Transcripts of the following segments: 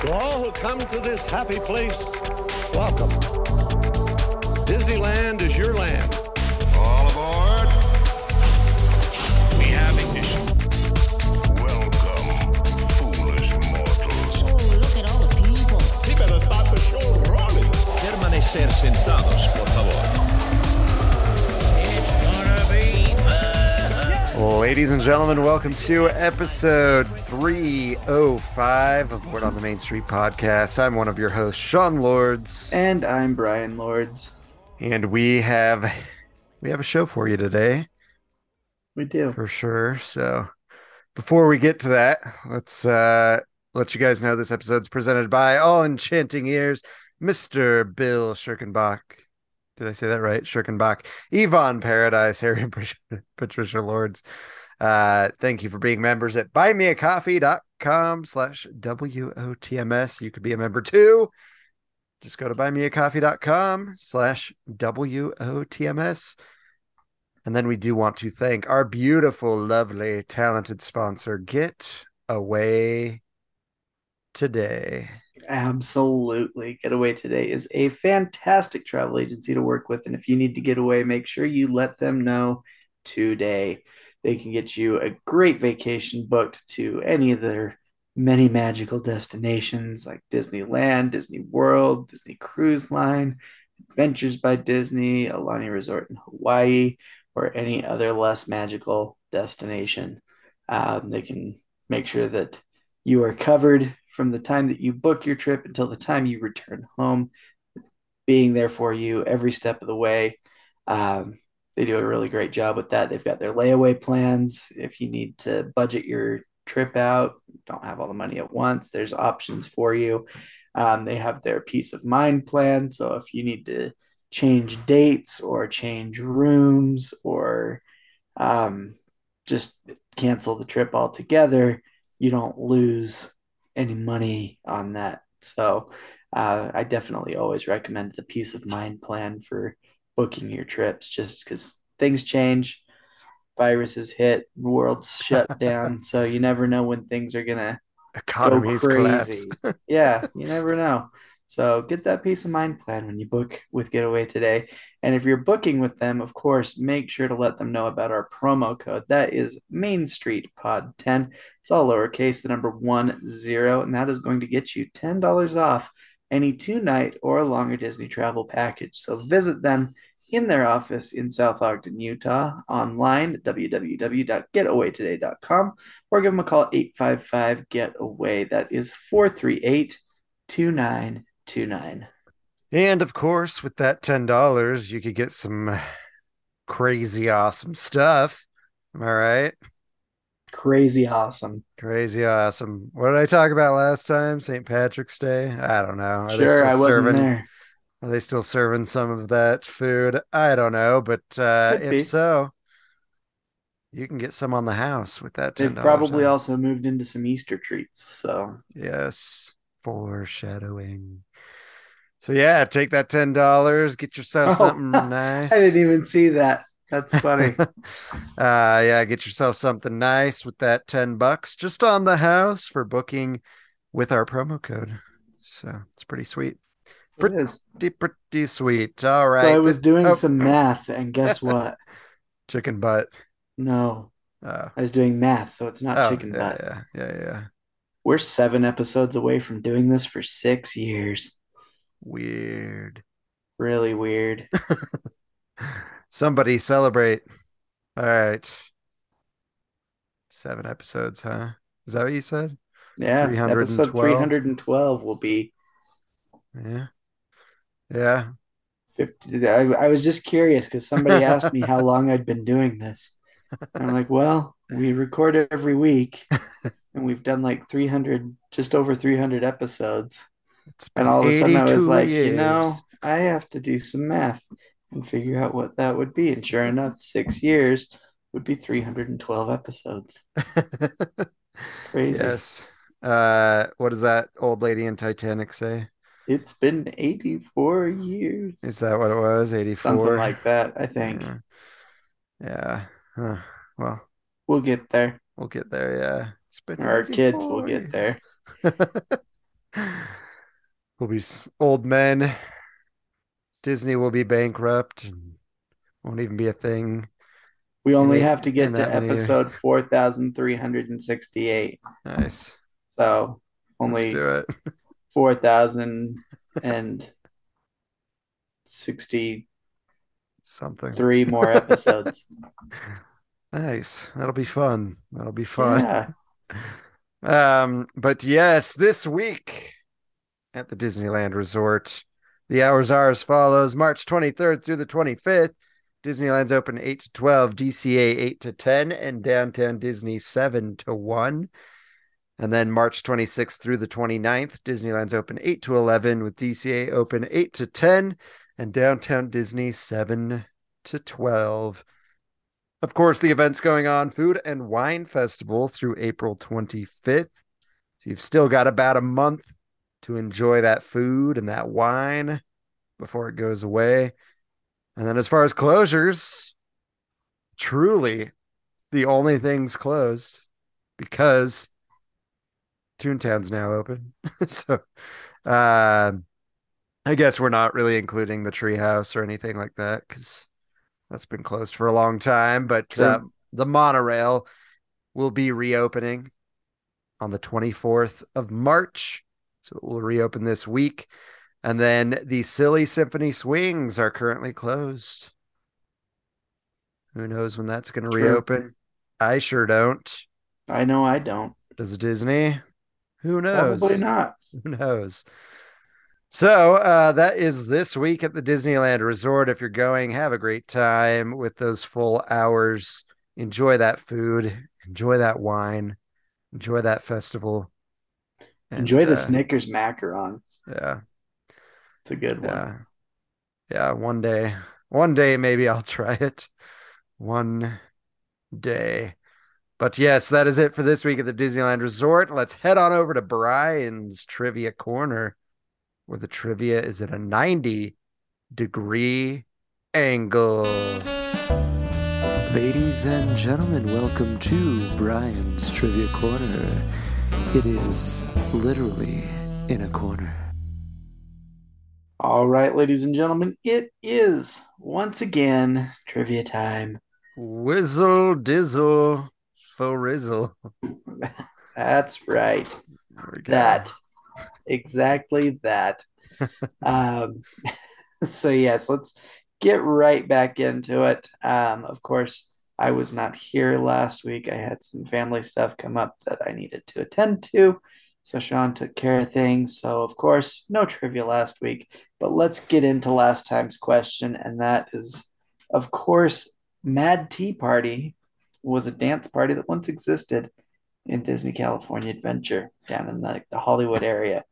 To all who come to this happy place, welcome. Disneyland is your land. All aboard. We have ignition. Welcome, foolish mortals. Oh, look at all the people. He better start the show rolling. Permanecer sentados, por favor. It's gonna be fun. Ladies and gentlemen, welcome to episode 305 of Word on the Main Street podcast. I'm one of your hosts, Sean Lords, And I'm Bryan Lords. and we have we have a show for you today We do. for sure. So before we get to that, let's uh let you guys know this episode's presented by All Enchanting Ears, Mr. Bill Schirkenbach. Did I say that right? Schirkenbach, Yvonne Paradise, Harry and Patricia- Patricia Lords. Uh, thank you for being members at buymeacoffee.com slash WOTMS. You could be a member too. Just go to buymeacoffee.com slash WOTMS. And then we do want to thank our beautiful, lovely, talented sponsor, Get Away Today. Absolutely. Getaway Today is a fantastic travel agency to work with. And if you need to get away, make sure you let them know today. They can get you a great vacation booked to any of their many magical destinations like Disneyland, Disney World, Disney Cruise Line, Adventures by Disney, Aulani Resort in Hawaii, or any other less magical destination. Um, they can make sure that you are covered from the time that you book your trip until the time you return home, being there for you every step of the way. Um, they do a really great job with that. They've got their layaway plans. If you need to budget your trip out, don't have all the money at once, there's options for you. Um, they have their peace of mind plan. So if you need to change dates or change rooms or um, just cancel the trip altogether, you don't lose any money on that. So uh, I definitely always recommend the peace of mind plan for booking your trips just because things change, viruses hit, world's shut down. So you never know when things are going to go collapse. crazy. yeah, you never know. So get that peace of mind plan when you book with Getaway today. And if you're booking with them, of course, make sure to let them know about our promo code. That is Main Street Pod 10. It's all lowercase, the number one zero, and that is going to get you $10 off any two night or longer Disney travel package. So visit them in their office in South Ogden, Utah, online at www.getawaytoday.com or give them a call 855 Getaway. That is 438 2929. And of course, with that $10, you could get some crazy awesome stuff. Am I right? Crazy awesome. Crazy awesome. What did I talk about last time? St. Patrick's Day? I don't know. Are Sure, I wasn't serving, there. Are they still serving some of that food? I don't know, but uh, Could if be. so, you can get some on the house with that $10. They've probably also moved into some Easter treats. So Yes, foreshadowing. So yeah, take that ten dollars, get yourself Oh, something nice. I didn't even see that. That's funny. uh yeah, get yourself something nice with that 10 bucks just on the house for booking with our promo code. So it's pretty sweet. Pretty pretty sweet. All right. So I was doing oh, some math, and guess what? chicken butt. No, Uh, I was doing math, so it's not oh, chicken yeah, butt. yeah, yeah, yeah. We're seven episodes away from doing this for six years. Weird. Really weird. Somebody celebrate. All right. Seven episodes, huh? Is that what you said? Yeah, episode 312. 312 will be Yeah. Yeah. 50. I, I was just curious because somebody asked me how long I'd been doing this. And I'm like, well, we record it every week, and we've done like 300, just over 300 episodes. It's been And all of a sudden I was 82 like, you know. I have to do some math and figure out what that would be. And sure enough, six years would be 312 episodes. Crazy. Yes. Uh, what does that old lady in Titanic say? It's been 84 years. Is that what it was? 84? Something like that, I think. Yeah. Yeah. Huh. Well, We'll get there. we'll get there. Yeah. It's been Our kids will get there. we'll be old men. Disney will be bankrupt and won't even be a thing. We only In- have to get to that many years. episode 4,368. Nice. So Let's only do it. 4,063 Something. three more episodes. Nice. That'll be fun. That'll be fun. Yeah. Um, but yes, this week at the Disneyland Resort, the hours are as follows: March 23rd through the 25th. Disneyland's open 8 to 12, DCA 8 to 10, and Downtown Disney 7 to 1. And then March 26th through the 29th, Disneyland's open 8 to 11, with DCA open 8 to 10, and Downtown Disney 7 to 12. Of course, the event's going on Food and Wine Festival through April 25th. So you've still got about a month to enjoy that food and that wine before it goes away. And then as far as closures, truly the only things closed because Toontown's now open. so uh, I guess we're not really including the treehouse or anything like that because that's been closed for a long time. But uh, the monorail will be reopening on the 24th of March. So it will reopen this week. And then the Silly Symphony Swings are currently closed. Who knows when that's going to reopen? I sure don't. I know I don't. Does Disney? Who knows? Probably not. Who knows? So uh, that is this week at the Disneyland Resort. If you're going, have a great time with those full hours. Enjoy that food. Enjoy that wine. Enjoy that festival. And, Enjoy the uh, Snickers macaron. Yeah, It's a good one. yeah, yeah. One day, one day, maybe I'll try it. One day. But yes, that is it for this week at the Disneyland Resort. Let's head on over to Bryan's Trivia Corner, where the trivia is at a 90 degree angle. Ladies and gentlemen, welcome to Bryan's Trivia Corner. It is literally in a corner. All right, ladies and gentlemen, it is once again trivia time. Whizzle dizzle faux rizzle. That's right. There we go. That. Exactly that. um, so, yes, let's get right back into it. Um, of course, I was not here last week. I had some family stuff come up that I needed to attend to. So, Sean took care of things. So, of course, no trivia last week. But let's get into last time's question. And that is, of course, Mad Tea Party was a dance party that once existed in Disney California Adventure down in the, the Hollywood area.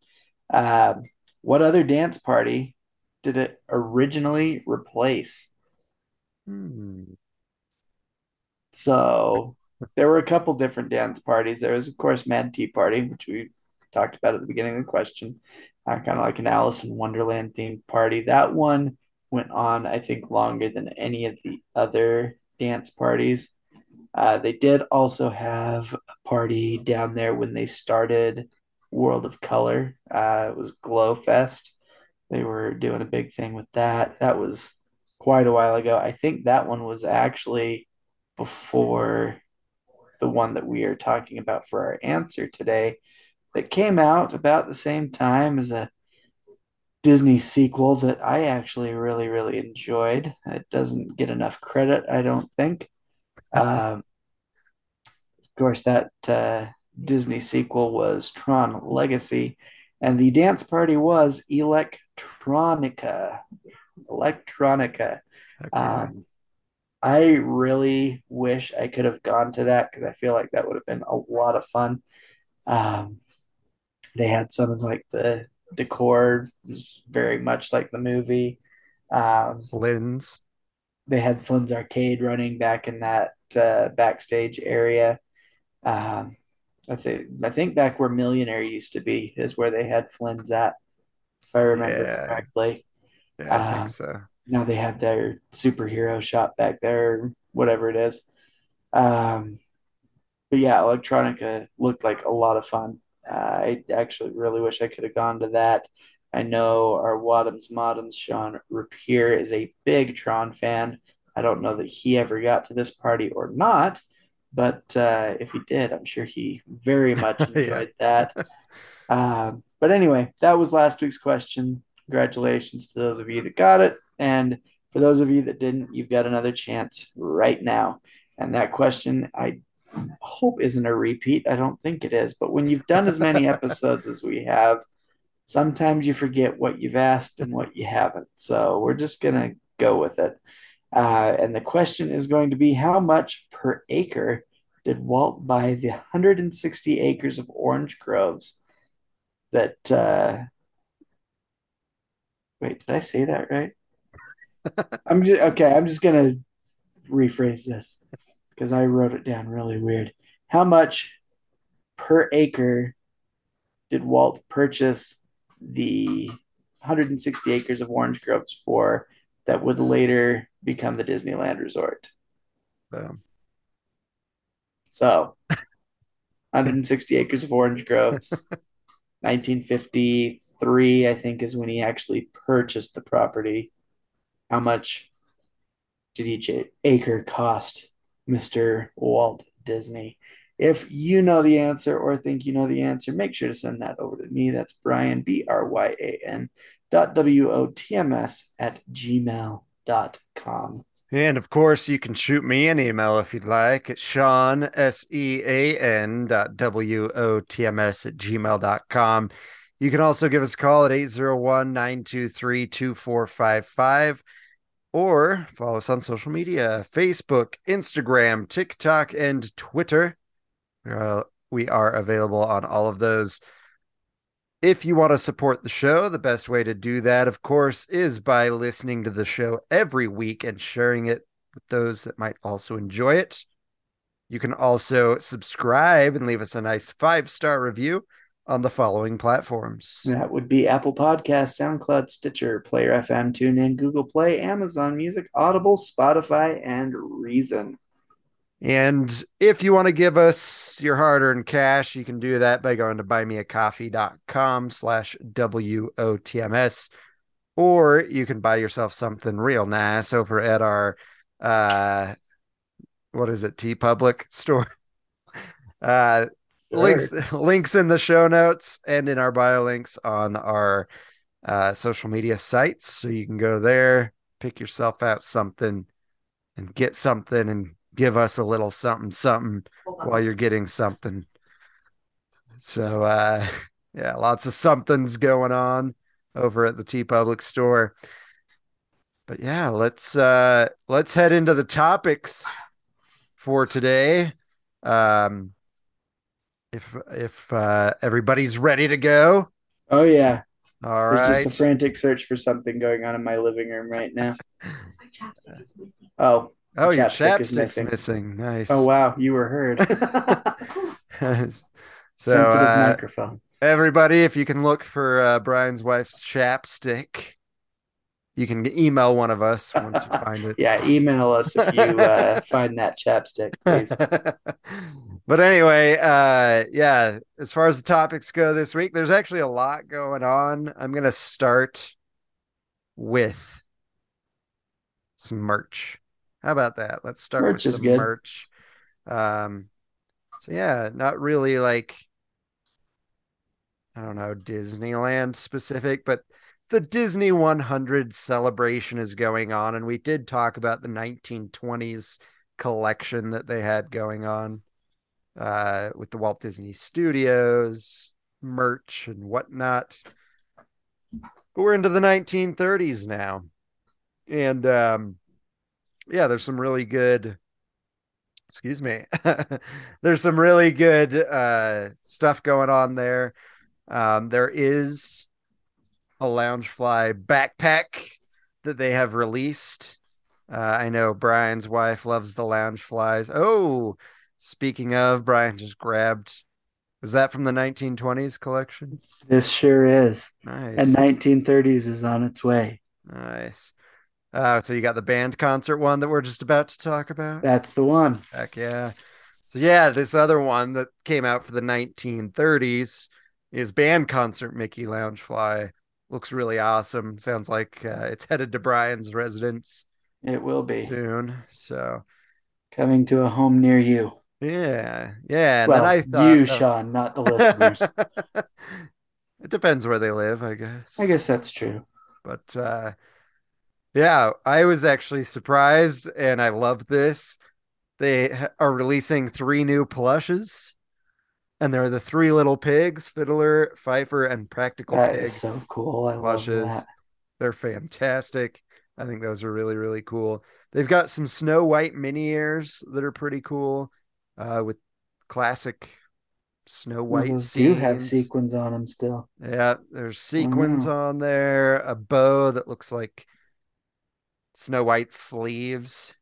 Um, what other dance party did it originally replace? Hmm. So there were a couple different dance parties. There was, of course, Mad Tea Party, which we talked about at the beginning of the question, uh, kind of like an Alice in Wonderland themed party. That one went on, I think, longer than any of the other dance parties. Uh, they did also have a party down there when they started World of Color. Uh, it was Glow Fest. They were doing a big thing with that. That was quite a while ago. I think that one was actually before the one that we are talking about for our answer today, that came out about the same time as a Disney sequel that I actually really, really enjoyed. It doesn't get enough credit, I don't think. Um, of course, that uh, Disney sequel was Tron Legacy, and the dance party was Electronica. Electronica. Um, I really wish I could have gone to that because I feel like that would have been a lot of fun. Um, they had some of like the decor was very much like the movie. Um, Lynn's. they had Flynn's Arcade running back in that uh, backstage area. Um, I think I think back where Millionaire used to be is where they had Flynn's at, if I remember Yeah. correctly. Yeah, I Um, think so. now they have their superhero shop back there, whatever it is. Um, but yeah, Electronica looked like a lot of fun. I actually really wish I could have gone to that. I know our Wadhams Modums Sean Rapier is a big Tron fan. I don't know that he ever got to this party or not, but uh, if he did, I'm sure he very much Yeah. enjoyed that. Um, but anyway, that was last week's question. Congratulations to those of you that got it. And for those of you that didn't, you've got another chance right now. And that question, I hope isn't a repeat. I don't think it is. But when you've done as many episodes as we have, sometimes you forget what you've asked and what you haven't. So we're just going to go with it. Uh, and the question is going to be how much per acre did Walt buy the 160 acres of orange groves that uh wait, did I say that right? I'm just okay, I'm just gonna rephrase this because I wrote it down really weird. How much per acre did Walt purchase the 160 acres of orange groves for that would later become the Disneyland Resort? Boom. So, 160 acres of orange groves. 1953, I think, is when he actually purchased the property. How much did each acre cost Mr. Walt Disney? If you know the answer or think you know the answer, make sure to send that over to me. That's Bryan, B R Y A N dot W O T M S at gmail dot com. And of course, you can shoot me an email if you'd like at Sean, S E A N dot W O T M S at gmail.com. You can also give us a call at 801 923 2455 or follow us on social media Facebook, Instagram, TikTok, and Twitter. Uh, we are available on all of those. If you want to support the show, the best way to do that, of course, is by listening to the show every week and sharing it with those that might also enjoy it. You can also subscribe and leave us a nice five star review on the following platforms. That would be Apple Podcasts, SoundCloud, Stitcher, Player FM, TuneIn, Google Play, Amazon Music, Audible, Spotify, and Reason. And if you want to give us your hard-earned cash, you can do that by going to buymeacoffee.com slash W-O-T-M-S. Or you can buy yourself something real nice over at our uh what is it, TeePublic store. Uh links links in the show notes and in our bio links on our uh social media sites. So you can go there, pick yourself out something and get something and give us a little something something while you're getting something. So uh yeah, lots of somethings going on over at the TeePublic store. But yeah, let's uh let's head into the topics for today. Um if if uh everybody's ready to go. Oh, yeah. All There's right. just a frantic search for something going on in my living room right now. My chapstick is missing. Oh, oh, your chapstick is missing. missing. Nice. oh wow, you were heard. so Sensitive uh, microphone. Everybody, if you can look for uh, Bryan's wife's chapstick, you can email one of us once you find it. Yeah, email us if you uh, find that chapstick, please. but anyway, uh, yeah, as far as the topics go this week, there's actually a lot going on. I'm going to start with some merch. How about that? Let's start Merch with some good. merch. Um, so yeah, not really like I don't know, Disneyland specific, but the Disney 100 celebration is going on. And we did talk about the 1920s collection that they had going on uh, with the Walt Disney Studios merch and whatnot. But we're into the 1930s now. And um, yeah, there's some really good excuse me there's some really good uh stuff going on there. Um there is a loungefly backpack that they have released. Uh i know bryan's wife loves the loungeflies. Oh speaking of bryan just grabbed was that from the 1920s collection? This sure is. nice. And 1930s is on its way. nice uh so you got the band concert one that we're just about to talk about That's the one. Heck yeah. So yeah, this other one that came out for the 1930s is Band Concert Mickey Loungefly. Looks really awesome. Sounds like uh, it's headed to Bryan's residence It will be soon. So coming to a home near you. yeah, yeah. Well, I thought, you, oh. Sean, not the listeners. it depends where they live, I guess. I guess that's true. But uh, yeah, I was actually surprised, and I love this. They are releasing three new plushes, and they're the three little pigs: Fiddler, Fifer, and Practical That Pig. is so cool. I love that. They're fantastic. I think those are really, really cool. They've got some Snow White mini ears that are pretty cool, uh, with classic Snow White Those do have sequins on them still. Yeah, there's sequins Wow. on there, a bow that looks like Snow White sleeves.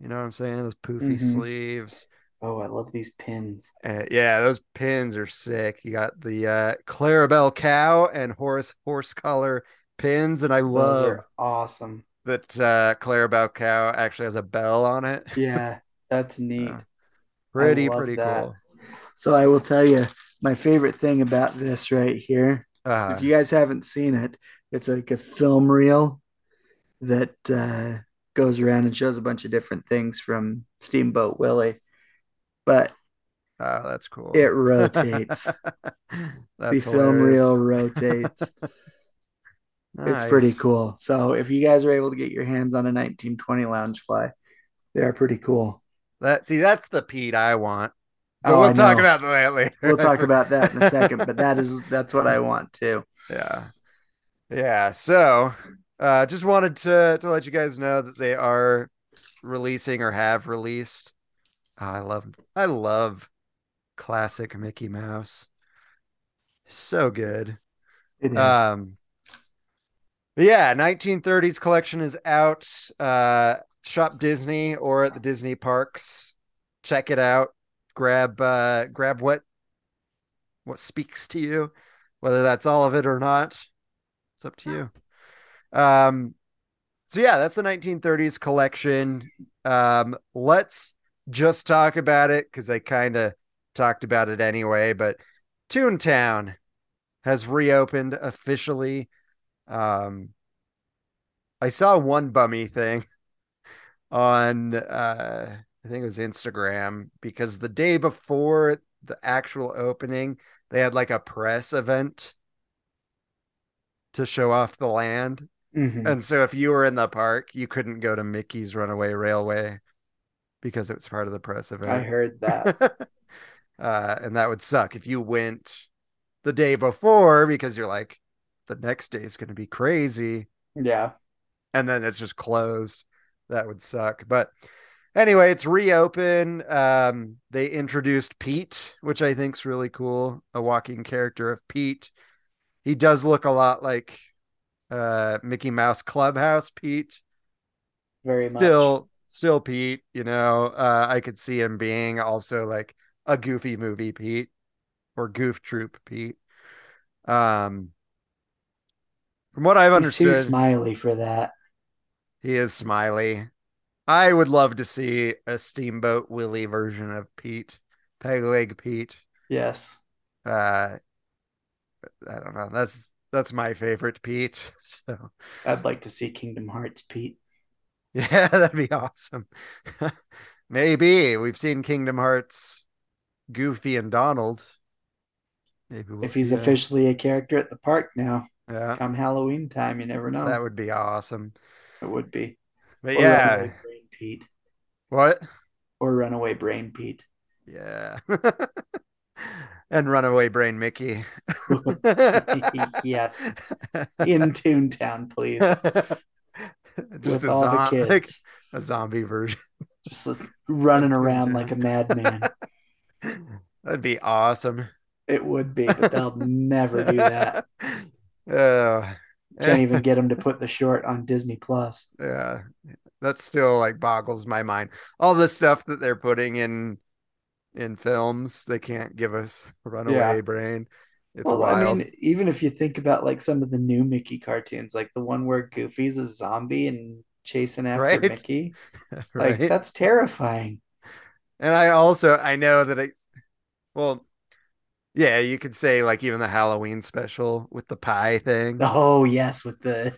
You know what I'm saying? Those poofy Mhm. sleeves. Oh, I love these pins. Uh, yeah, those pins are sick. You got the uh, Clarabelle cow and Horace horse collar pins, and I love awesome. that uh, Clarabelle cow actually has a bell on it. Yeah, that's neat. Yeah. Pretty, pretty that. cool. So I will tell you my favorite thing about this right here. Uh, If you guys haven't seen it, it's like a film reel that uh, goes around and shows a bunch of different things from Steamboat Willie. But oh, that's cool. it rotates. the That's film reel rotates. It's pretty cool. So if you guys are able to get your hands on a 1920 lounge fly, they are pretty cool. That see, that's the Pete I want. But Oh, we'll I talk know. about that later. We'll talk about that in a second, but that is that's what I want too. Yeah. Yeah. So uh just wanted to to let you guys know that they are releasing or have released. Oh, I love I love classic Mickey Mouse. So good. It is. Um yeah, 1930s collection is out. Uh shop Disney or at the Disney parks. Check it out. Grab uh grab what what speaks to you, whether that's all of it or not. It's up to you. Um so yeah, that's the 1930s collection. Um let's just talk about it cuz I kind of talked about it anyway, but Toontown has reopened officially. Um, I saw one bummy thing on uh, I think it was Instagram because the day before the actual opening, they had like a press event to show off the land. Mhm. And so if you were in the park, you couldn't go to Mickey's Runaway Railway because it was part of the press event. I heard that. uh, and that would suck if you went the day before because you're like, the next day is going to be crazy, Yeah. and then it's just closed. That would suck. But anyway, it's reopened. Um, they introduced Pete, which I think's really cool. A walking character of Pete. He does look a lot like uh Mickey Mouse Clubhouse Pete Very much. still still Pete, you know. Uh I could see him being also like a goofy movie Pete or goof troop Pete. Um from what I've He's too understood, smiley for that. he is smiley. I would love to see a Steamboat Willie version of Pete, Peg Leg Pete. Yes. Uh I don't know. That's that's my favorite Pete. So I'd like to see Kingdom Hearts Pete. Yeah, that'd be awesome. Maybe we've seen Kingdom Hearts, Goofy and Donald. Maybe we'll if he's that. officially a character at the park now, yeah, come Halloween time, you never know. that would be awesome. it would be. But Or yeah, Brain Pete. what? Or Runaway Brain Pete. Yeah, and Runaway Brain Mickey. yes. In Toontown, please. Just with a, all the kids. like a zombie version. Just like, running around like a madman. That'd be awesome. It would be, but they'll never do that. Oh, Can't even get them to put the short on Disney Plus. Yeah, that still like boggles my mind. All the stuff that they're putting in in films, they can't give us Runaway Yeah. Brain. It's well, wild. I mean, even if you think about like some of the new Mickey cartoons, like the one where Goofy's a zombie and chasing after Right. Mickey, like that's terrifying. And I also I know that I well yeah, you could say like even the Halloween special with the pie thing. Oh yes, with the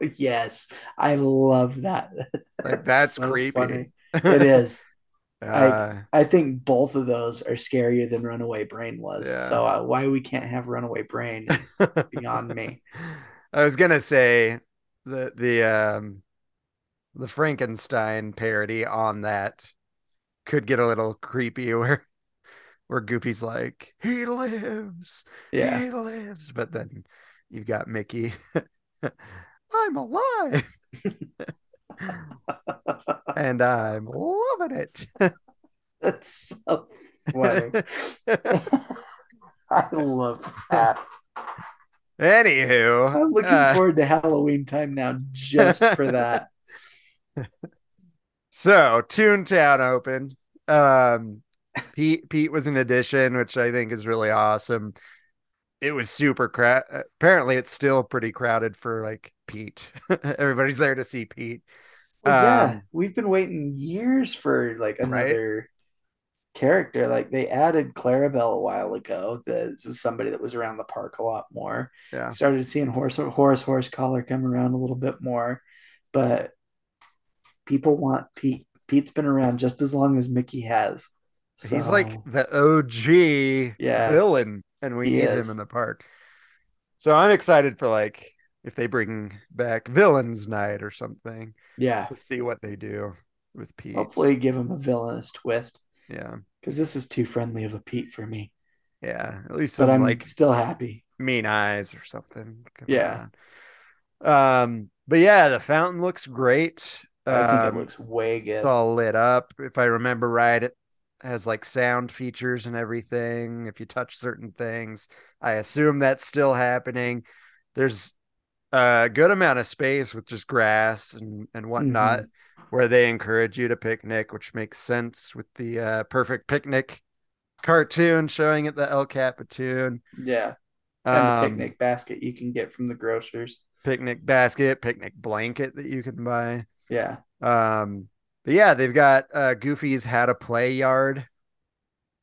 yes, I love that. Like that's so creepy. funny. It is. Uh, I think both of those are scarier than Runaway Brain was. Yeah. So uh, why we can't have Runaway Brain is beyond me. I was gonna say the the um the Frankenstein parody on that could get a little creepy where where Goofy's like, he lives, Yeah. he lives, but then you've got Mickey. I'm alive and I'm loving it. That's so funny. I love that. Anywho, I'm looking uh, forward to Halloween time now just for that. So Toontown opened. Um, Pete Pete was an addition, which I think is really awesome. It was super crowded. Apparently, it's still pretty crowded for like Pete. Everybody's there to see Pete. Well, yeah, Um, we've been waiting years for like another character. Like they added Clarabelle a while ago. That was somebody that was around the park a lot more. Yeah. Started seeing horse horse horse collar come around a little bit more, but people want Pete. Pete's been around just as long as Mickey has. He's like the OG Yeah. villain, and we need is. him in the park. So I'm excited for like if they bring back Villains Night or something yeah. see what they do with Pete. Hopefully, give him a villainous twist yeah, because this is too friendly of a Pete for me. yeah. At least But I'm like still happy. mean eyes or something. going Yeah. on. Um, but yeah, the fountain looks great. I think Um, it looks way good. It's all lit up. If I remember right, it has like sound features and everything. If you touch certain things, I assume that's still happening. There's a good amount of space with just grass and and whatnot, where they encourage you to picnic, which makes sense with the uh, perfect picnic cartoon showing at the El Capitan. Yeah. And the Um, picnic basket you can get from the grocers. picnic basket, picnic blanket that you can buy. Yeah. Um, but yeah, they've got uh, Goofy's How to Play Yard,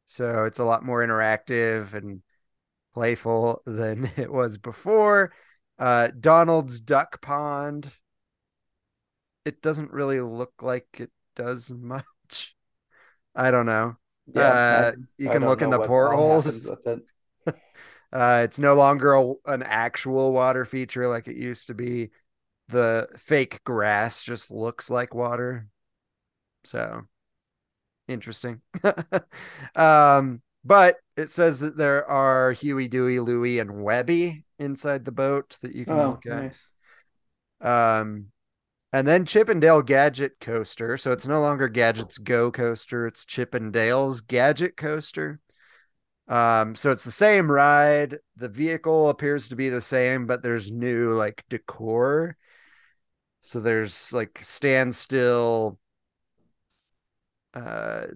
so it's a lot more interactive and playful than it was before. Uh, Donald's Duck Pond. It doesn't really look like it does much. I don't know. Yeah. Uh, I- you can look in the portholes. Uh, it's no longer a, an actual water feature like it used to be. The fake grass just looks like water. So interesting. um, but it says that there are Huey, Dewey, Louie, and Webby inside the boat that you can Oh, look at. nice. Um, and then Chip 'n' Dale Gadget Coaster. So it's no longer Gadget's Go Coaster, it's Chip 'n' Dale's Gadget Coaster. Um, so it's the same ride. The vehicle appears to be the same, but there's new like decor. So there's like standstill uh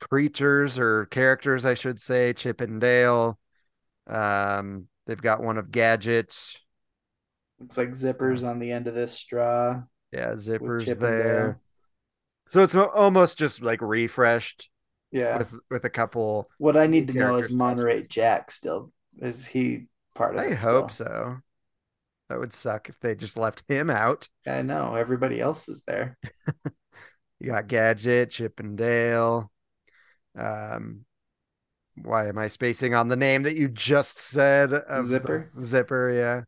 creatures or characters, I should say, Chip 'n' Dale. Um, they've got one of Gadget. Looks like zippers on the end of this straw. Yeah, zippers there. So it's almost just like refreshed Yeah. with with a couple. what I need to know is. Monterey Jack still is he part of it? I hope still? so. That would suck if they just left him out. I know everybody else is there. You got Gadget, Chip 'n' Dale. Um, why am I spacing on the name that you just said? Zipper? Zipper, yeah.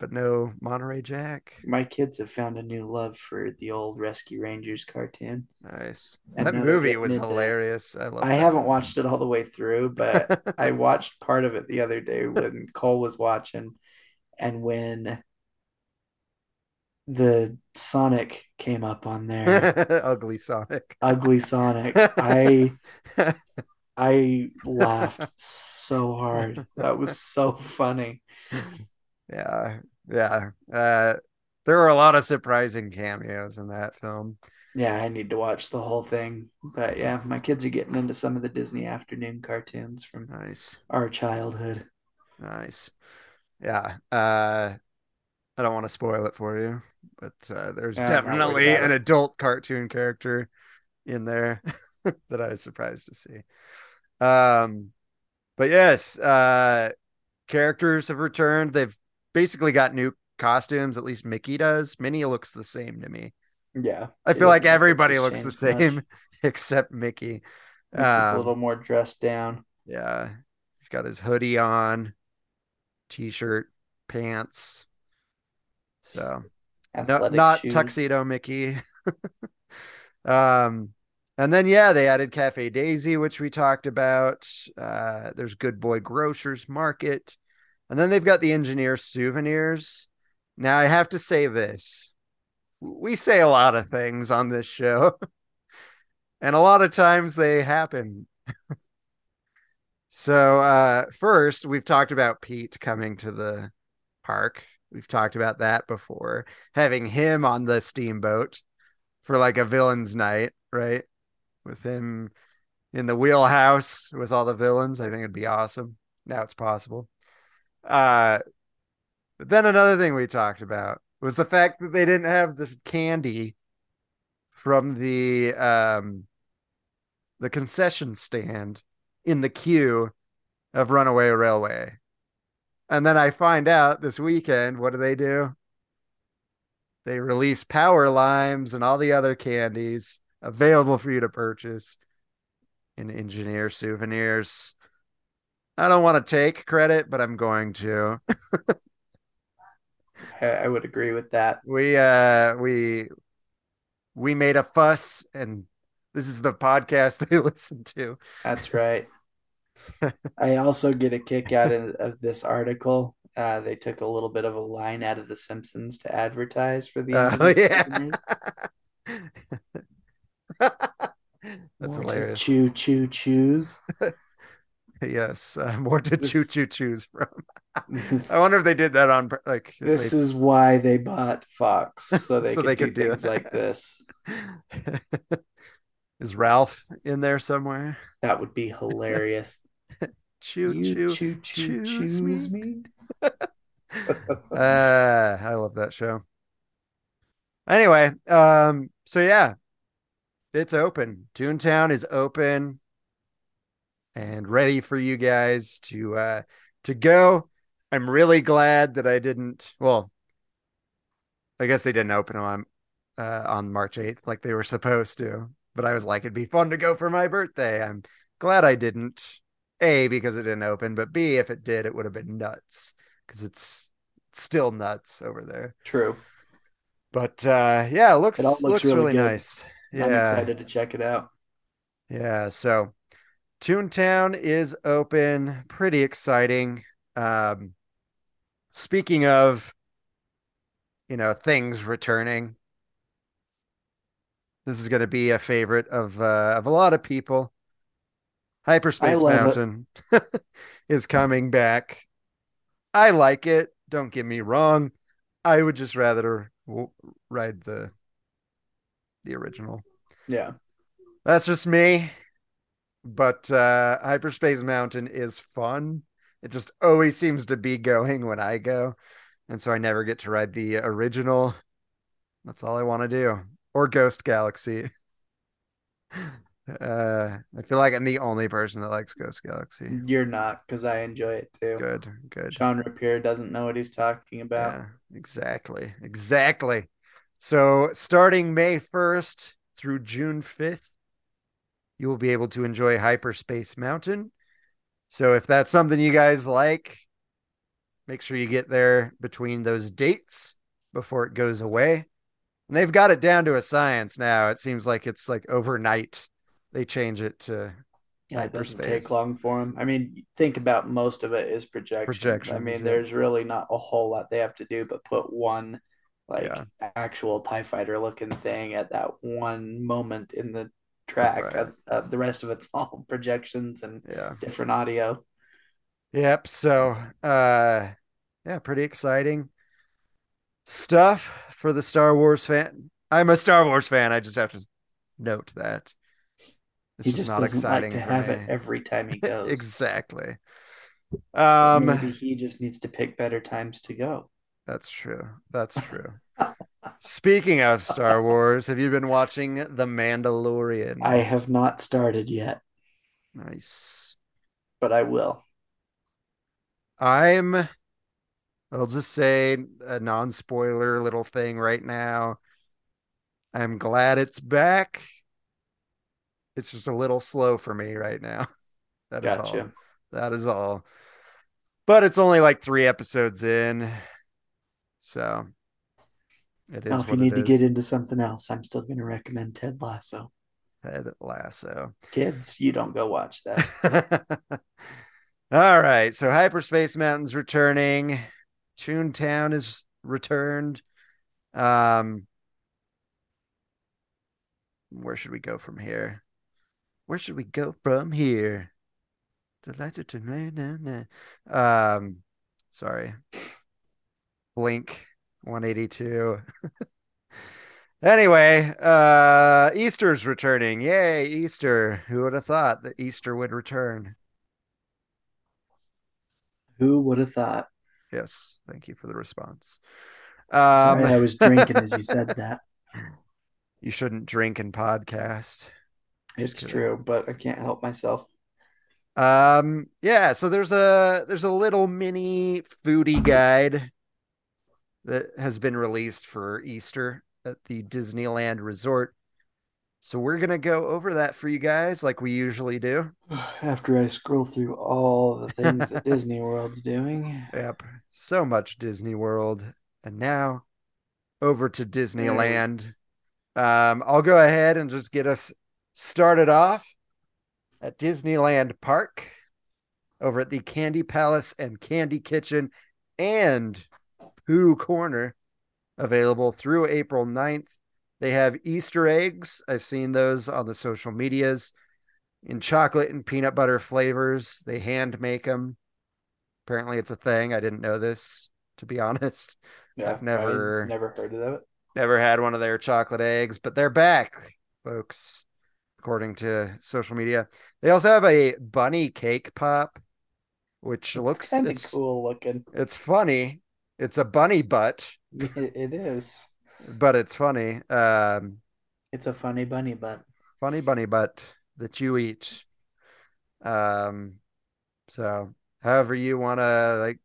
But no Monterey Jack. My kids have found a new love for the old Rescue Rangers cartoon. Nice. And that movie was hilarious. I love. I that haven't watched it all the way through, but I watched part of it the other day when Cole was watching, and when the Sonic came up on there, Ugly Sonic. ugly Sonic, I I laughed so hard. That was so funny. Yeah, yeah. Uh, there were a lot of surprising cameos in that film. Yeah, I need to watch the whole thing. But yeah, my kids are getting into some of the Disney afternoon cartoons from Nice, our childhood. nice. Yeah. Uh, I don't want to spoil it for you, but uh, there's Yeah, I'm not worried definitely an adult cartoon character in there. that I was surprised to see. Um, but yes, uh, characters have returned. They've basically got new costumes. At least Mickey does. Minnie looks the same to me. Yeah. I feel like everybody looks the much. same except Mickey. He's just a Um, little more dressed down. Yeah, he's got his hoodie on, t-shirt, pants. So no, not shoes. tuxedo Mickey. um, and then yeah, they added Cafe Daisy, which we talked about. Uh, there's Good Boy Grocers Market, and then they've got the Engineer Souvenirs. Now I have to say this: we say a lot of things on this show, and a lot of times they happen. so uh, first, we've talked about Pete coming to the park. We've talked about that before, having him on the steamboat for like a villain's night, right? With him in the wheelhouse with all the villains. I think it'd be awesome. Now it's possible. Uh but then another thing we talked about was the fact that they didn't have this candy from the um the concession stand in the queue of Runaway Railway. And then I find out this weekend, what do they do? They release Power Limes and all the other candies available for you to purchase in Engineer Souvenirs. I don't want to take credit, but I'm going to. I, I would agree with that. We uh we we made a fuss and this is the podcast they listen to. That's right. I also get a kick out of, of this article. Uh, they took a little bit of a line out of The Simpsons to advertise for the. Oh yeah. That's More hilarious. Choo choo choose. Yes, uh, more to This- choo choo choose from. I wonder if they did that on like this they- is why they bought Fox, so they So could they do could do things that. like this. Is Ralph in there somewhere? That would be hilarious. Choo you choo. choo choo choose choose me. me. Uh, I love that show. Anyway, um, so yeah, it's open. Toontown is open and ready for you guys to uh to go. I'm really glad that I didn't. Well, I guess they didn't open on uh on March 8th like they were supposed to. But I was like, it'd be fun to go for my birthday. I'm glad I didn't. A because it didn't open, but B if it did, it would have been nuts because it's still nuts over there. True. But uh yeah, it looks It looks looks really really, nice. I'm Yeah. excited to check it out. Yeah, so Toontown is open, pretty exciting. Um speaking of you know, things returning. This is going to be a favorite of uh, of a lot of people. Hyperspace. Mountain is coming back. I like it. Don't get me wrong. I would just rather ride the the original. Yeah. That's just me. But uh Hyperspace Mountain is fun. It just always seems to be going when I go. And so I never get to ride the original. That's all I want to do. Or Ghost Galaxy. Uh I feel like I'm the only person that likes Ghost Galaxy. You're not, because I enjoy it too. Good, good. Sean Rapier doesn't know what he's talking about. Yeah, exactly. Exactly. So starting May 1st through June 5th, you will be able to enjoy Hyperspace Mountain. So if that's something you guys like, make sure you get there between those dates before it goes away. And they've got it down to a science now. It seems like it's like overnight they change it to Yeah, it doesn't take long for him. I mean, think about most of it is projections. I mean, yeah. there's really not a whole lot they have to do but put one like Yeah. actual TIE fighter looking thing at that one moment in the track. Right. Uh, uh, the rest of it's all projections and yeah. different audio. Yep. So, uh, yeah, pretty exciting stuff for the Star Wars fan. I'm a Star Wars fan. I just have to note that this he just not doesn't exciting like to have me. it every time he goes. exactly. Um, Maybe he just needs to pick better times to go. that's true. That's true. Speaking of Star Wars, have you been watching The Mandalorian? I have not started yet, Nice. but I will. I'm, I'll just say a non spoiler little thing right now. I'm glad it's back. It's just a little slow for me right now. That is all. That is all. But it's only like three episodes in. So it is. Now, if you need it to get into something else, I'm still going to recommend Ted Lasso. Ted Lasso. Kids, you don't go watch that. All right. So Hyperspace Mountain's returning. Toontown is returned. Um where should we go from here? Where should we go from here? The lights are turned. na, na, na. Um sorry. Blink 182. Anyway, uh Easter's returning. Yay, Easter. Who would have thought that Easter would return? Who would have thought? Yes, thank you for the response. Sorry, Um I was drinking as you said that. you shouldn't drink and podcast. It's true, but I can't help myself. Um yeah, so there's a there's a little mini foodie guide that has been released for Easter at the Disneyland Resort. So we're going to go over that for you guys like we usually do. After I scroll through all the things that Disney World's doing, Yep. So much Disney World. And now over to Disneyland. Um, I'll go ahead and just get us started off at Disneyland Park over at the Candy Palace and Candy Kitchen and Pooh Corner available through April 9th. They have Easter eggs. I've seen those on the social medias in chocolate and peanut butter flavors. They hand make them. Apparently, it's a thing. I didn't know this, to be honest. yeah, I've never- never heard of it. Never had one of their chocolate eggs, but they're back, folks, according to social media. They also have a bunny cake pop, which looks Kind of it's, cool looking. it's funny. It's a bunny butt, It, it is. but it's funny. Um, It's a funny bunny butt. funny bunny butt that you eat. Um, so however you want to like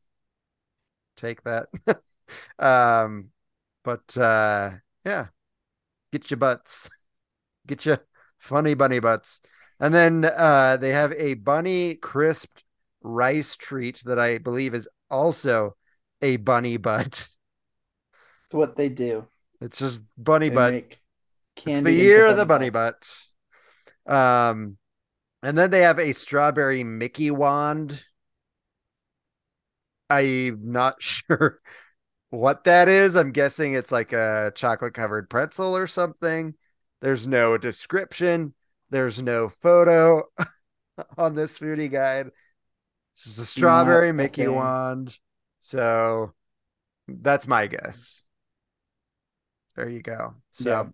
take that. um, but uh, yeah, get your butts, get your funny bunny butts, and then uh, they have a bunny crisped rice treat that I believe is also a bunny butt. It's what they do. It's just bunny They butt. It's the year of the bunny bunny butts. butt. Um, and then they have a strawberry Mickey wand. I'm not sure what that is. I'm guessing it's like a chocolate covered pretzel or something. There's no description. There's no photo on this foodie guide. It's just a strawberry Mickey thing. wand. So that's my guess. There you go. So Yeah.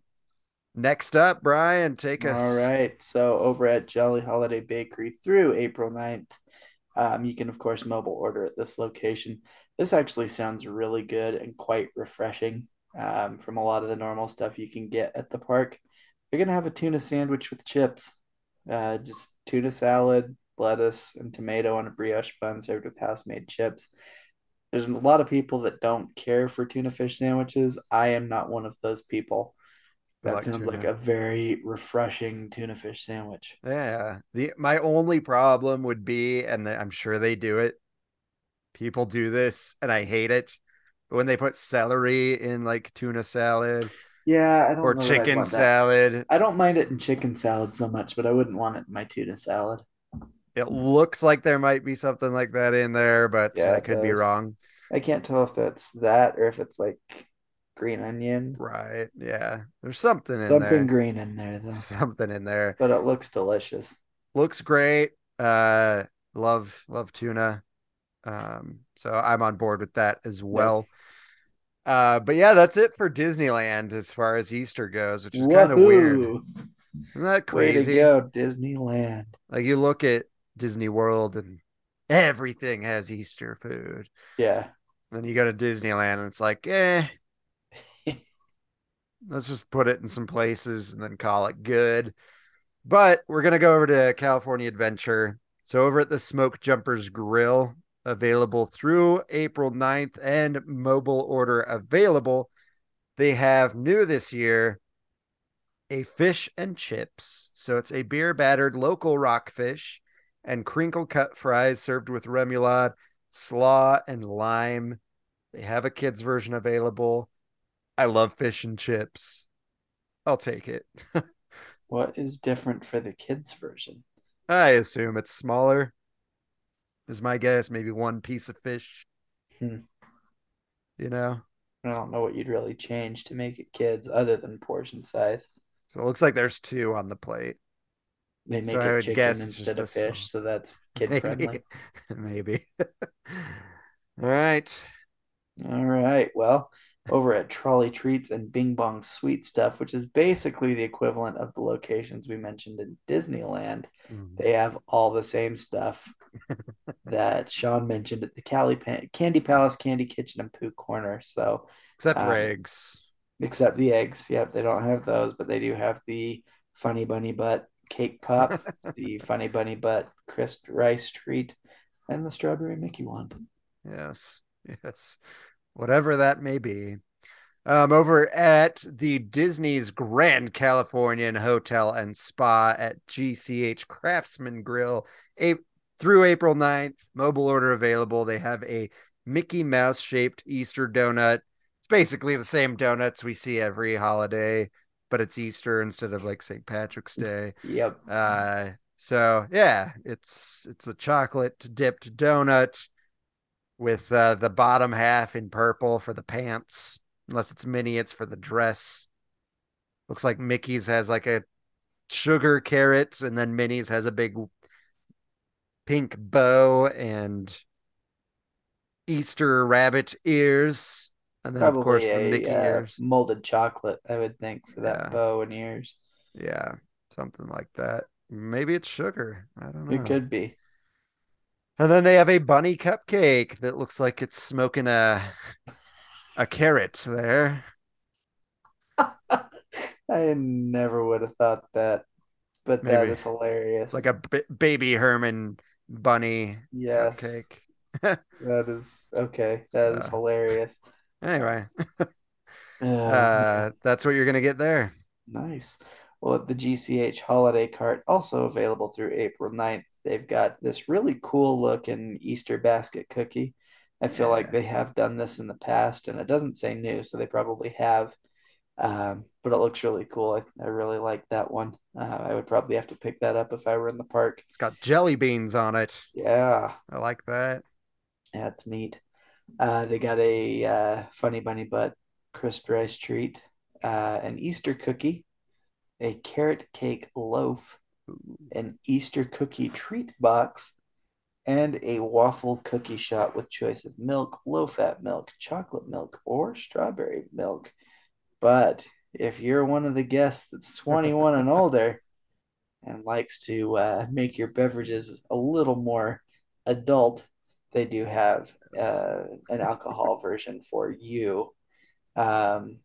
next up, Bryan, take us. All right. So over at Jolly Holiday Bakery through April 9th, um, you can, of course, mobile order at this location. This actually sounds really good and quite refreshing um, from a lot of the normal stuff you can get at the park. You're going to have a tuna sandwich with chips, uh, just tuna salad, lettuce, and tomato on a brioche bun served with house made chips. There's a lot of people that don't care for tuna fish sandwiches. I am not one of those people. That like sounds like a very refreshing tuna fish sandwich. Yeah. The my only problem would be, and I'm sure they do it. People do this, and I hate it. But when they put celery in like tuna salad Yeah, I don't or know chicken salad, I don't mind it in chicken salad so much, but I wouldn't want it in my tuna salad. it looks like there might be something like that in there, but Yeah, I could be wrong. I can't tell if that's that or if it's like green onion. Right. Yeah. There's something in Something there. green in there though. Something in there. But it looks delicious. looks great. Uh, love love tuna. Um, so I'm on board with that as well. Uh, but yeah, that's it for Disneyland as far as Easter goes, which is kind of weird. Isn't that Way crazy? go, Disneyland. Like you look at Disney World and everything has Easter food. Yeah. Then you go to Disneyland and it's like, eh, let's just put it in some places and then call it good. But we're gonna go over to California Adventure. So over at the Smoke Jumpers Grill, available through April 9th and mobile order available. They have new this year a fish and chips. So it's a beer battered local rockfish and crinkle cut fries served with remoulade, slaw, and lime. They have a kids version available. I love fish and chips. I'll take it. What is different for the kids version? I assume it's smaller. Is my guess. Maybe one piece of fish. Hmm. You know? I don't know what you'd really change to make it kids other than portion size. So it looks like there's two on the plate. They make So it chicken instead of fish, so that's kid Maybe. friendly. Maybe. All right. All right. Well, over at Trolley Treats and Bing Bong Sweet Stuff, which is basically the equivalent of the locations we mentioned in Disneyland, Mm. they have all the same stuff that Sean mentioned at the Cali Pan- Candy Palace, Candy Kitchen, and Pooh Corner. So, Except for Um, eggs. except the eggs. Yep, they don't have those, but they do have the Funny Bunny Butt Cake Pop, the Funny Bunny Butt Crisp Rice Treat, and the Strawberry Mickey Wand. Yes. Yes. Whatever that may be. Um, over at the Disney's Grand Californian Hotel and Spa at GCH Craftsman Grill, a- through April 9th, mobile order available. They have a Mickey Mouse shaped Easter donut. It's basically the same donuts we see every holiday, but it's Easter instead of like St. Patrick's Day. Yep. Uh, so yeah, it's it's a chocolate dipped donut with uh, the bottom half in purple for the pants. Unless it's mini, it's for the dress. Looks like Mickey's has like a sugar carrot, and then Minnie's has a big pink bow and Easter rabbit ears, and then Probably of course a the Mickey uh, ears. molded chocolate, I would think, for that Yeah. bow and ears. Yeah, something like that. Maybe it's sugar. I don't know. It could be. And then they have a bunny cupcake that looks like it's smoking a a carrot there. I never would have thought that, but that Maybe. is hilarious. It's like a b- baby Herman bunny yes, cupcake. that is okay. That is Uh, hilarious. Anyway, Uh, uh, that's what you're gonna get there. Nice. Well, the GCH holiday cart also available through April 9th. They've got this really cool looking Easter basket cookie. I feel like they have done this in the past, and it doesn't say new, so they probably have. Um, but it looks really cool. I, I really like that one. Uh, I would probably have to pick that up if I were in the park. It's got jelly beans on it. Yeah, I like that. yeah, it's neat. Uh, they got a uh, funny bunny butt crisp rice treat, uh, an Easter cookie, a carrot cake loaf, an Easter cookie treat box, and a waffle cookie shot with choice of milk, low fat milk, chocolate milk, or strawberry milk. But if you're one of the guests that's 21 and older and likes to uh, make your beverages a little more adult, they do have uh, an alcohol version for you. Um,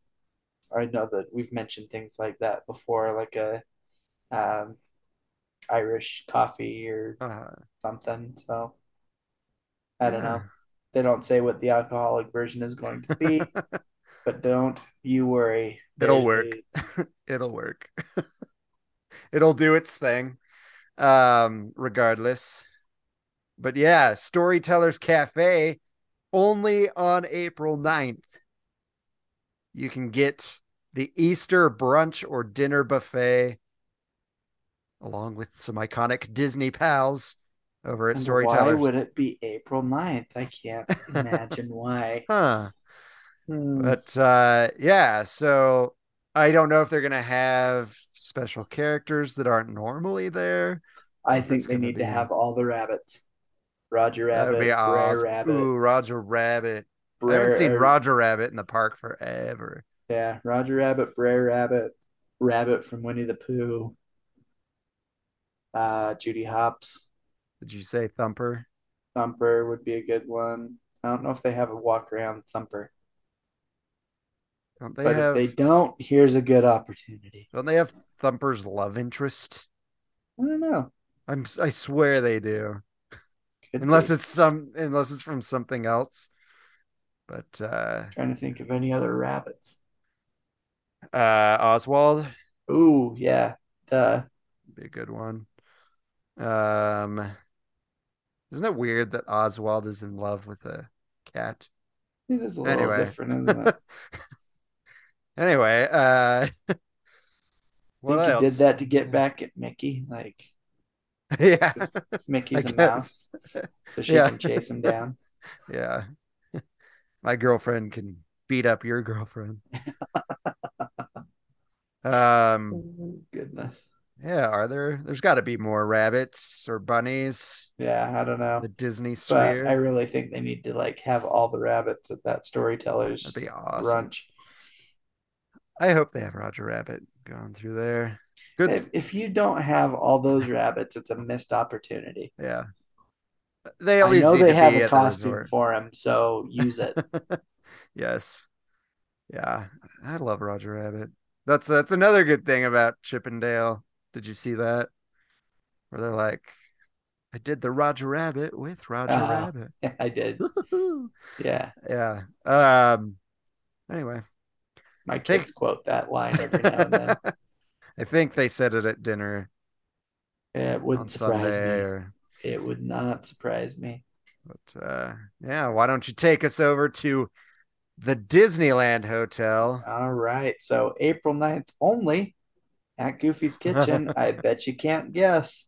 I know that we've mentioned things like that before, like a um, Irish coffee or Uh, something. So I don't know. They don't say what the alcoholic version is going to be, but don't you worry. It'll work. It'll work. It'll do its thing. Um, regardless. But yeah, Storytellers Cafe only on April 9th. You can get the Easter brunch or dinner buffet along with some iconic Disney pals over at And why Storytellers. would it be April 9th? I can't imagine why. Huh. Hmm. But uh yeah, so I don't know if they're gonna have special characters that aren't normally there. I think they need to have all the rabbits. Roger Rabbit, That'd Rabbit, be awesome. Rabbit, Ooh, Roger Rabbit. I haven't seen Roger Rabbit in the park forever. Yeah, Roger Rabbit, Brer Rabbit, Rabbit from Winnie the Pooh, uh, Judy Hopps, Did you say Thumper? Thumper would be a good one. I don't know if they have a walk around Thumper. Don't they but have? if they don't, here's a good opportunity. Don't they have Thumper's love interest? I don't know. I'm. I swear they do. Could Unless be. it's some. Unless it's from something else. But uh, trying to think of any other rabbits. uh, Oswald Ooh, yeah. Duh. be a good one. Um, isn't it weird that Oswald is in love with a cat? It is a little Anyway. different, isn't it? anyway, uh, I what think else? he did that to get back at Mickey. Like yeah, Mickey's a mouse, so she Yeah. can chase him down. Yeah. My girlfriend can beat up your girlfriend. um, Oh, goodness. yeah, are there there's got to be more rabbits or bunnies, Yeah, I don't know. the Disney But. I really think they need to like have all the rabbits at that storyteller's That'd be awesome. brunch. I hope they have Roger Rabbit going through there. Good. If, if you don't have all those rabbits, it's a missed opportunity. Yeah. They at I least know need they have a costume for him, so use it. Yes. Yeah. I love Roger Rabbit. That's that's another good thing about Chip 'n' Dale. Did you see that? Where they're like, I did the Roger Rabbit with Roger Uh-huh. Rabbit. I did. Yeah. yeah. Um anyway. My kids quote that line every now and then. I think they said it at dinner It wouldn't surprise Sunday me. or It would not surprise me. but uh yeah, why don't you take us over to the Disneyland Hotel? All right. So April 9th only at Goofy's Kitchen. I bet you can't guess.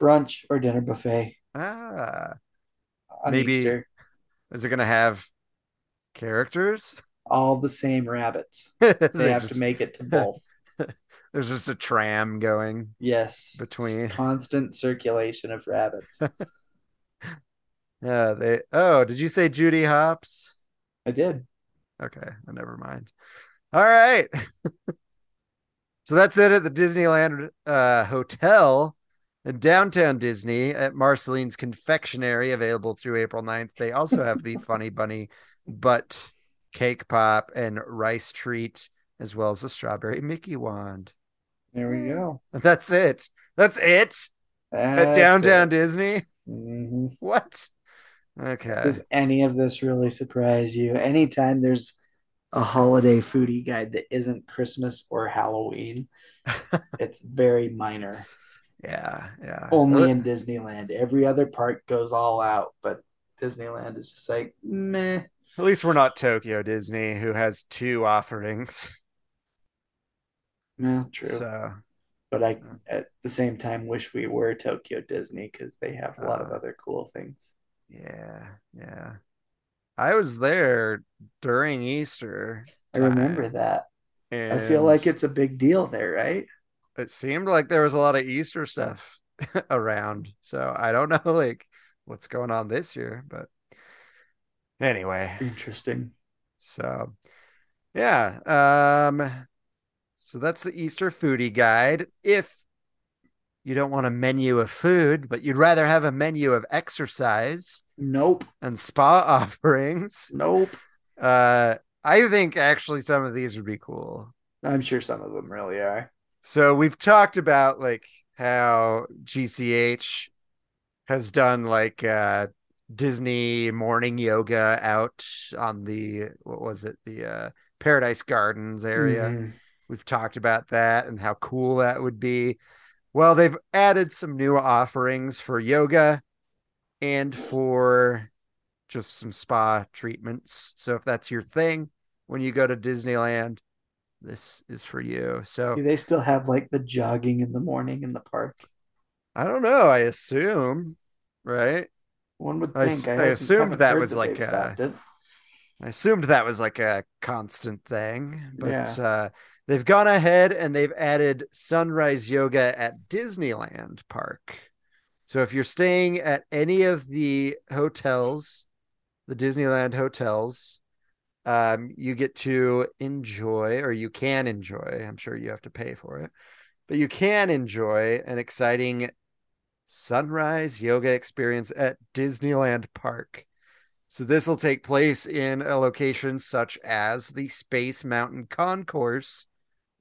Brunch or dinner buffet Ah, Maybe- Easter. is it gonna have characters? All the same rabbits. they They have just, to make it to both. there's just a tram going. Yes. Between- constant circulation of rabbits. Yeah, they oh, did you say Judy Hopps? I did. Okay, well, never mind. All right. so that's it at the Disneyland uh, Hotel in downtown Disney at Marceline's Confectionery, available through April 9th. They also have the Funny Bunny Butt Cake Pop and Rice Treat, as well as the Strawberry Mickey Wand. There we go. That's it. That's it at downtown it. Disney. Mhm. What? Okay. Does any of this really surprise you? Anytime there's a holiday foodie guide that isn't Christmas or Halloween, it's very minor. yeah, yeah. Only in Disneyland. Every other park goes all out, but Disneyland is just like meh. At least we're not Tokyo Disney, who has two offerings. Well, true. So But I, at the same time, wish we were Tokyo Disney because they have a lot of Uh, other cool things. yeah, yeah. I was there during Easter. I remember time, that. I feel like it's a big deal there, right? it seemed like there was a lot of Easter stuff around. So I don't know like what's going on this year, but anyway. Interesting. So, yeah. Um, so that's the Easter foodie guide. If you don't want a menu of food, but you'd rather have a menu of exercise Nope. and spa offerings, Nope. uh, I think actually some of these would be cool. I'm sure some of them really are. So we've talked about like how GCH has done like uh Disney morning yoga out on the what was it the uh Paradise Gardens area. Mhm. We've talked about that and how cool that would be. Well, they've added some new offerings for yoga and for just some spa treatments. So if that's your thing when you go to Disneyland, this is for you. So Do they still have like the jogging in the morning in the park? I don't know. I assume, right? One would think. I, I haven't- assumed that was like they've a-. I assumed that was like a constant thing, but Yeah. uh, they've gone ahead and they've added sunrise yoga at Disneyland Park. So if you're staying at any of the hotels, the Disneyland hotels, um, you get to enjoy, or you can enjoy. I'm sure you have to pay for it, but you can enjoy an exciting sunrise yoga experience at Disneyland Park. So this will take place in a location such as the Space Mountain Concourse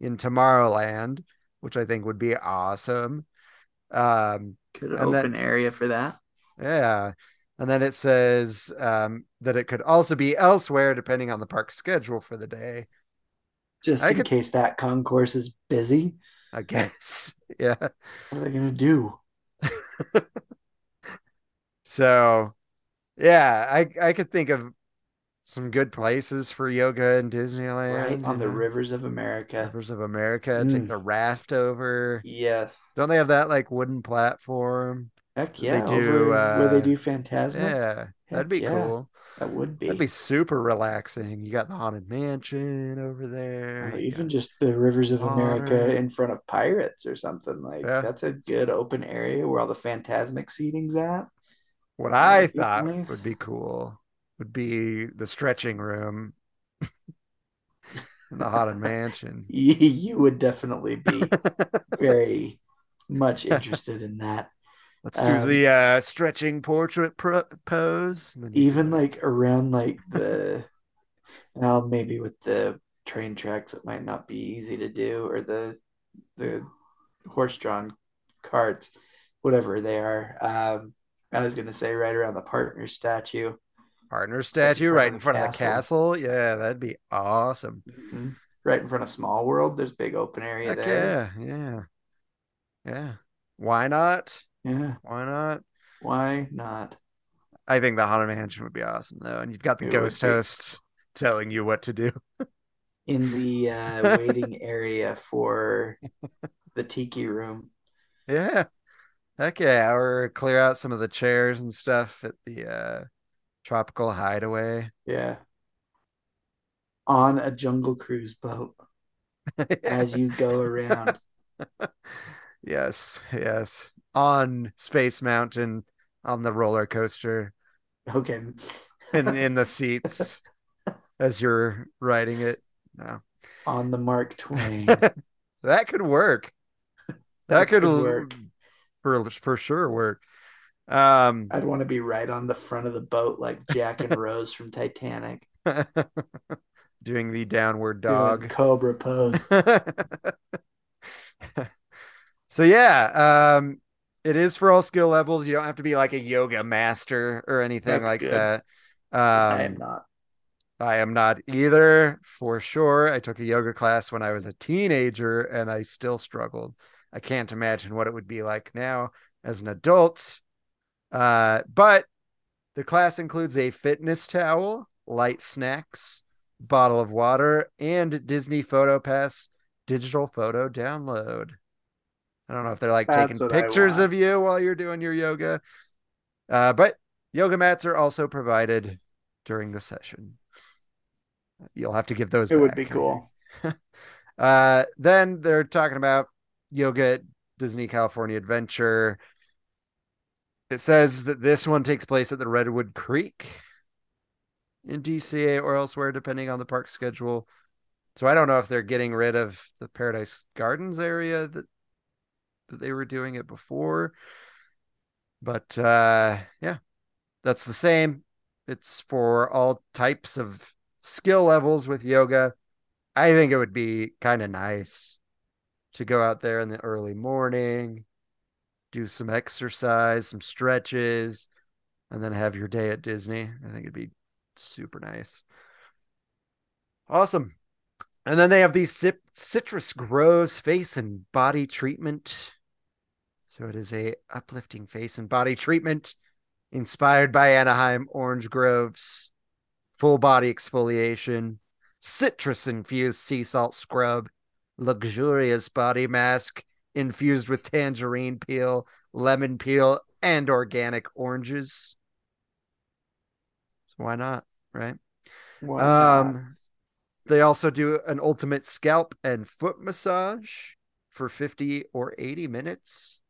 in Tomorrowland, which I think would be awesome. Um, that- open area for that. yeah. And then it says um, that it could also be elsewhere depending on the park schedule for the day. Just I in could- case that concourse is busy. I guess. Yeah. What are they gonna do? So, yeah, I I could think of some good places for yoga in Disneyland. Right on you the rivers of America. Rivers of America. Take Mm. the raft over. Yes. Don't they have that like wooden platform? Heck yeah. They do, over where they uh, do Fantasmic. Yeah, that'd be yeah. cool. That would be. That'd be super relaxing. You got the haunted mansion over there. Even just the rivers of America in front of pirates or something like Yeah. that's a good open area where all the Fantasmic seating's at. what that I thought nice. would be cool would be the stretching room in the haunted mansion. You would definitely be very much interested in that. Let's do Um, the uh, stretching portrait pro- pose. Even like around like the now maybe with the train tracks it might not be easy to do or the the horse-drawn carts, whatever they are. Um, I was gonna say right around the partner statue. partner statue front right of in the front of the castle. castle. Yeah, that'd be awesome. Mhm. Right in front of Small World, there's big open area Heck there. yeah, yeah, yeah. Why not? Yeah, Why not? why not? I think the haunted mansion would be awesome though, and you've got the It ghost host telling you what to do. In the uh, waiting area for the tiki room. Yeah. Heck yeah. Or clear out some of the chairs and stuff at the uh tropical hideaway. Yeah. On a jungle cruise boat as you go around. Yes, yes. On Space Mountain on the roller coaster Okay. in in the seats as you're riding it. No. On the Mark Twain. That could work. That, That could, could work. for for sure work. Um I'd want to be right on the front of the boat like Jack and Rose from Titanic. doing the downward doing dog. Cobra pose. so yeah, um it is for all skill levels. You don't have to be like a yoga master or anything That's like good. that. Um, I am not. I am not either, for sure. I took a yoga class when I was a teenager and I still struggled. I can't imagine what it would be like now as an adult. Uh, but the class includes a fitness towel, light snacks, bottle of water, and Disney Photo Pass digital photo download. I don't know if they're like That's taking pictures of you while you're doing your yoga. Uh, but yoga mats are also provided during the session. You'll have to give those It would be cool. Uh, then they're talking about yoga at Disney California Adventure. It says that this one takes place at the Redwood Creek in DCA or elsewhere, depending on the park schedule. So I don't know if they're getting rid of the Paradise Gardens area that that they were doing it before. But uh yeah, that's the same. It's for all types of skill levels with yoga. I think it would be kind of nice to go out there in the early morning, do some exercise, some stretches, and then have your day at Disney. I think it'd be super nice. Awesome. And then they have these Cit- Citrus Grows face and body treatment. So it is a uplifting face and body treatment inspired by Anaheim Orange Groves full body exfoliation, citrus infused sea salt scrub, luxurious body mask infused with tangerine peel, lemon peel, and organic oranges. So why not, right? Why not? Um, they also do an ultimate scalp and foot massage for 50 or 80 minutes.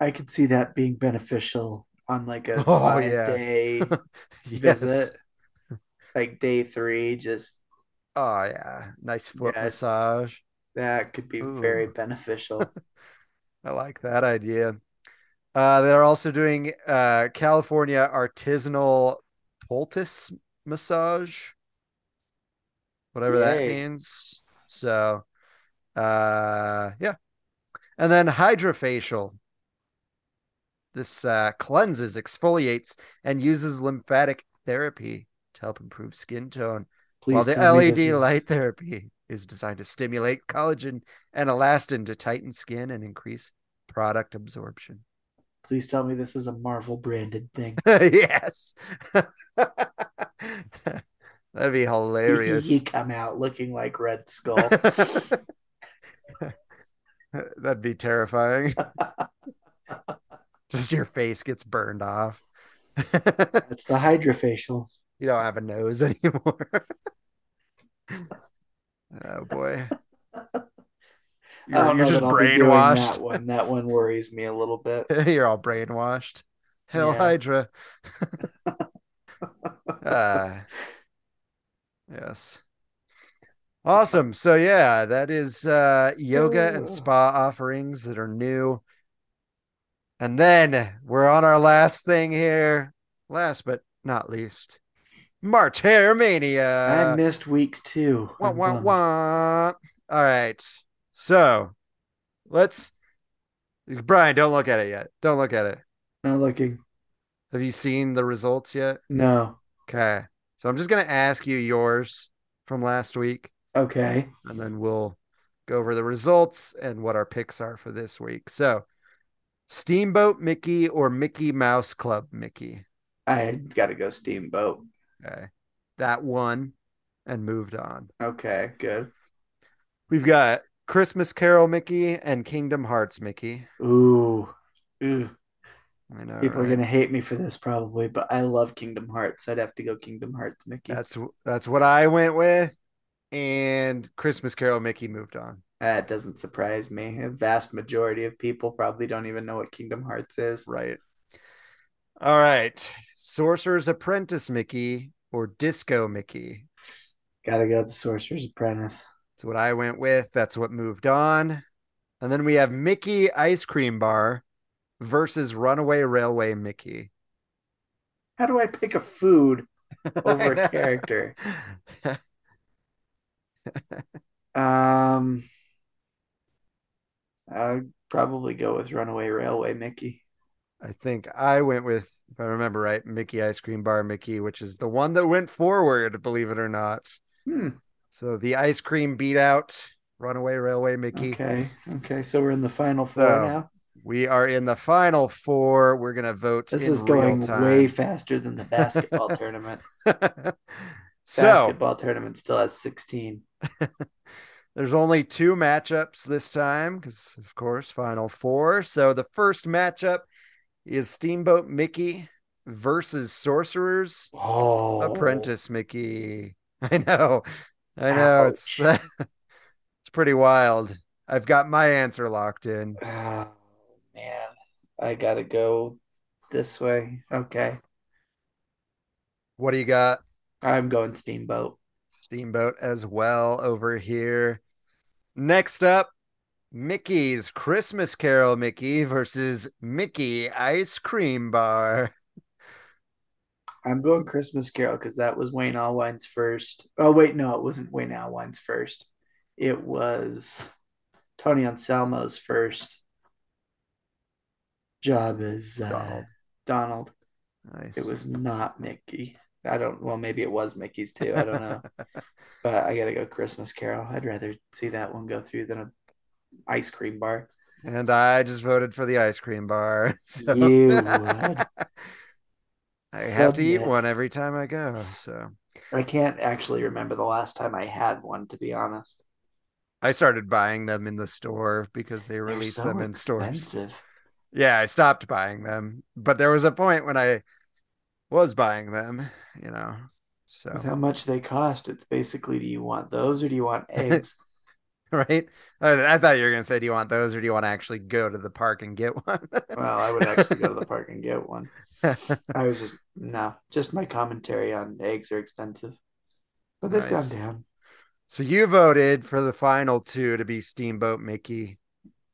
I could see that being beneficial on like a Oh, five yeah. day Yes. visit. Like day three, just Oh, yeah. Nice foot Yeah. massage. that could be very beneficial. I like that idea. Uh, they're also doing uh, California artisanal poultice massage, whatever that means. So, uh, yeah. And then hydrofacial. This uh, cleanses, exfoliates, and uses lymphatic therapy to help improve skin tone. Please while the LED is- light therapy is designed to stimulate collagen and elastin to tighten skin and increase product absorption. Please tell me this is a Marvel branded thing. yes. That'd be hilarious. he come out looking like Red Skull. That'd be terrifying. Just your face gets burned off. It's the hydrofacial. you don't have a nose anymore. oh boy. You're, you're just that I'll be doing brainwashed. that one. That one worries me a little bit. You're all brainwashed. Hell Yeah. Hydra. uh, yes. Awesome. So yeah, that is uh yoga and spa offerings that are new. And then we're on our last thing here. Last but not least. March Hare Mania. I missed week two. Wah, wah, wah. All right. So let's Bryan, don't look at it yet. Don't look at it. Not looking. Have you seen the results yet? No. Okay. So I'm just going to ask you yours from last week, Okay. and then we'll go over the results and what our picks are for this week. So, Steamboat Mickey or Mickey Mouse Club Mickey? I got to go Steamboat. Okay. That one and moved on. Okay. Good. We've got Christmas Carol Mickey and Kingdom Hearts Mickey. Ooh. Ooh. I know. People are gonna hate me for this probably, but I love Kingdom Hearts. I'd have to go Kingdom Hearts, Mickey. That's that's what I went with. And Christmas Carol Mickey moved on. that doesn't surprise me. A vast majority of people probably don't even know what Kingdom Hearts is. Right. All right. Sorcerer's Apprentice Mickey or Disco Mickey. Gotta go the Sorcerer's Apprentice. That's what I went with. That's what moved on. And then we have Mickey Ice Cream Bar versus Runaway Railway Mickey. How do I pick a food over a character? Um, I'd probably go with Runaway Railway Mickey. I think I went with, if I remember right, Mickey Ice Cream Bar Mickey, which is the one that went forward, believe it or not. Hmm. So the ice cream beat out Runaway Railway Mickey. Okay. Okay. So we're in the final four So, now. We are in the final four. We're gonna vote. This is going way faster than the basketball tournament. so Basketball tournament still has 16. there's only two matchups this time because, of course, final four. So the first matchup is Steamboat Mickey versus Sorcerer's Oh, Apprentice Mickey. I know, I know. It's it's pretty wild. I've got my answer locked in. Oh, man. I gotta go this way. Okay. What do you got? I'm going Steamboat. Steamboat as well over here. Next up, Mickey's Christmas Carol Mickey versus Mickey Ice Cream Bar. I'm going Christmas Carol because that was Wayne Allwine's first. Oh, wait, no, it wasn't Wayne Allwine's first. It was Tony Anselmo's first job as uh, Donald. Donald. Nice. It was not Mickey. I don't, well, maybe it was Mickey's too. I don't know. but I got to go Christmas Carol. I'd rather see that one go through than a ice cream bar. and I just voted for the ice cream bar. So You would. I have to eat one every time I go. So I can't actually remember the last time I had one, to be honest. I started buying them in the store because they released so them in stores. Yeah, I stopped buying them, but there was a point when I was buying them, you know. So With how much they cost, it's basically do you want those or do you want eggs? right? I, thought you were gonna say, do you want those or do you want to actually go to the park and get one? well, I would actually go to the park and get one. I was just no, just my commentary on eggs are expensive, but they've Nice. gone down. so you voted for the final two to be Steamboat Mickey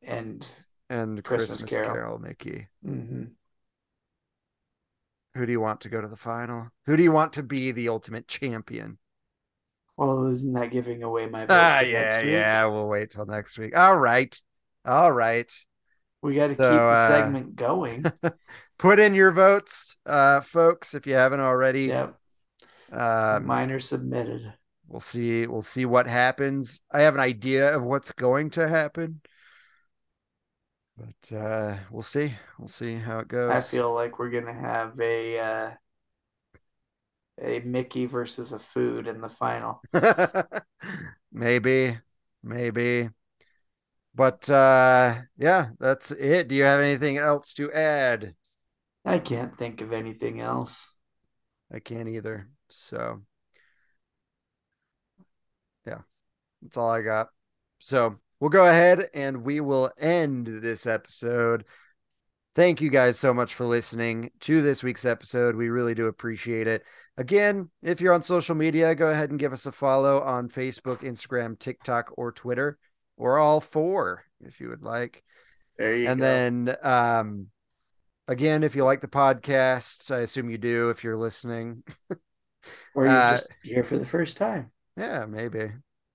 And and Christmas Christmas, Carol. Carol. Mickey. mhm. Who do you want to go to the final? Who do you want to be the ultimate champion? Well, isn't that giving away my vote Ah, yeah, yeah. We'll wait till next week. All right. All right. We got to So, keep the uh, segment going. Put in your votes, uh, folks, if you haven't already. yep. Um, Mine are submitted. we'll see. We'll see what happens. I have an idea of what's going to happen, but uh, we'll see. We'll see how it goes. I feel like we're gonna have a uh, a Mickey versus a food in the final. maybe, maybe. But uh, yeah, that's it. Do you have anything else to add? I can't think of anything else. I can't either. So, yeah, that's all I got. So, we'll go ahead and we will end this episode. Thank you guys so much for listening to this week's episode. We really do appreciate it. Again, if you're on social media, go ahead and give us a follow on Facebook, Instagram, TikTok, or Twitter, or all four if you would like There you and go. then um again if you like the podcast i assume you do if you're listening or you're uh, just here for the first time. yeah maybe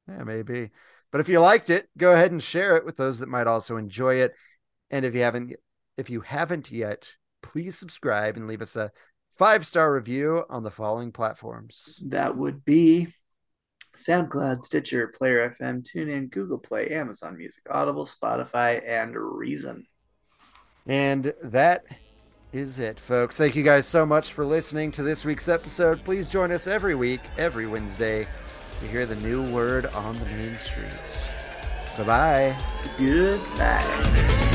yeah maybe but if you liked it go ahead and share it with those that might also enjoy it and if you haven't if you haven't yet please subscribe and leave us a five star review on the following platforms That would be SoundCloud, Stitcher, Player FM, TuneIn, Google Play, Amazon Music, Audible, Spotify, and Reason. And that is it, folks. Thank you guys so much for listening to this week's episode. Please join us every week, every Wednesday, to hear the new word on the main streets. Bye bye. Goodbye.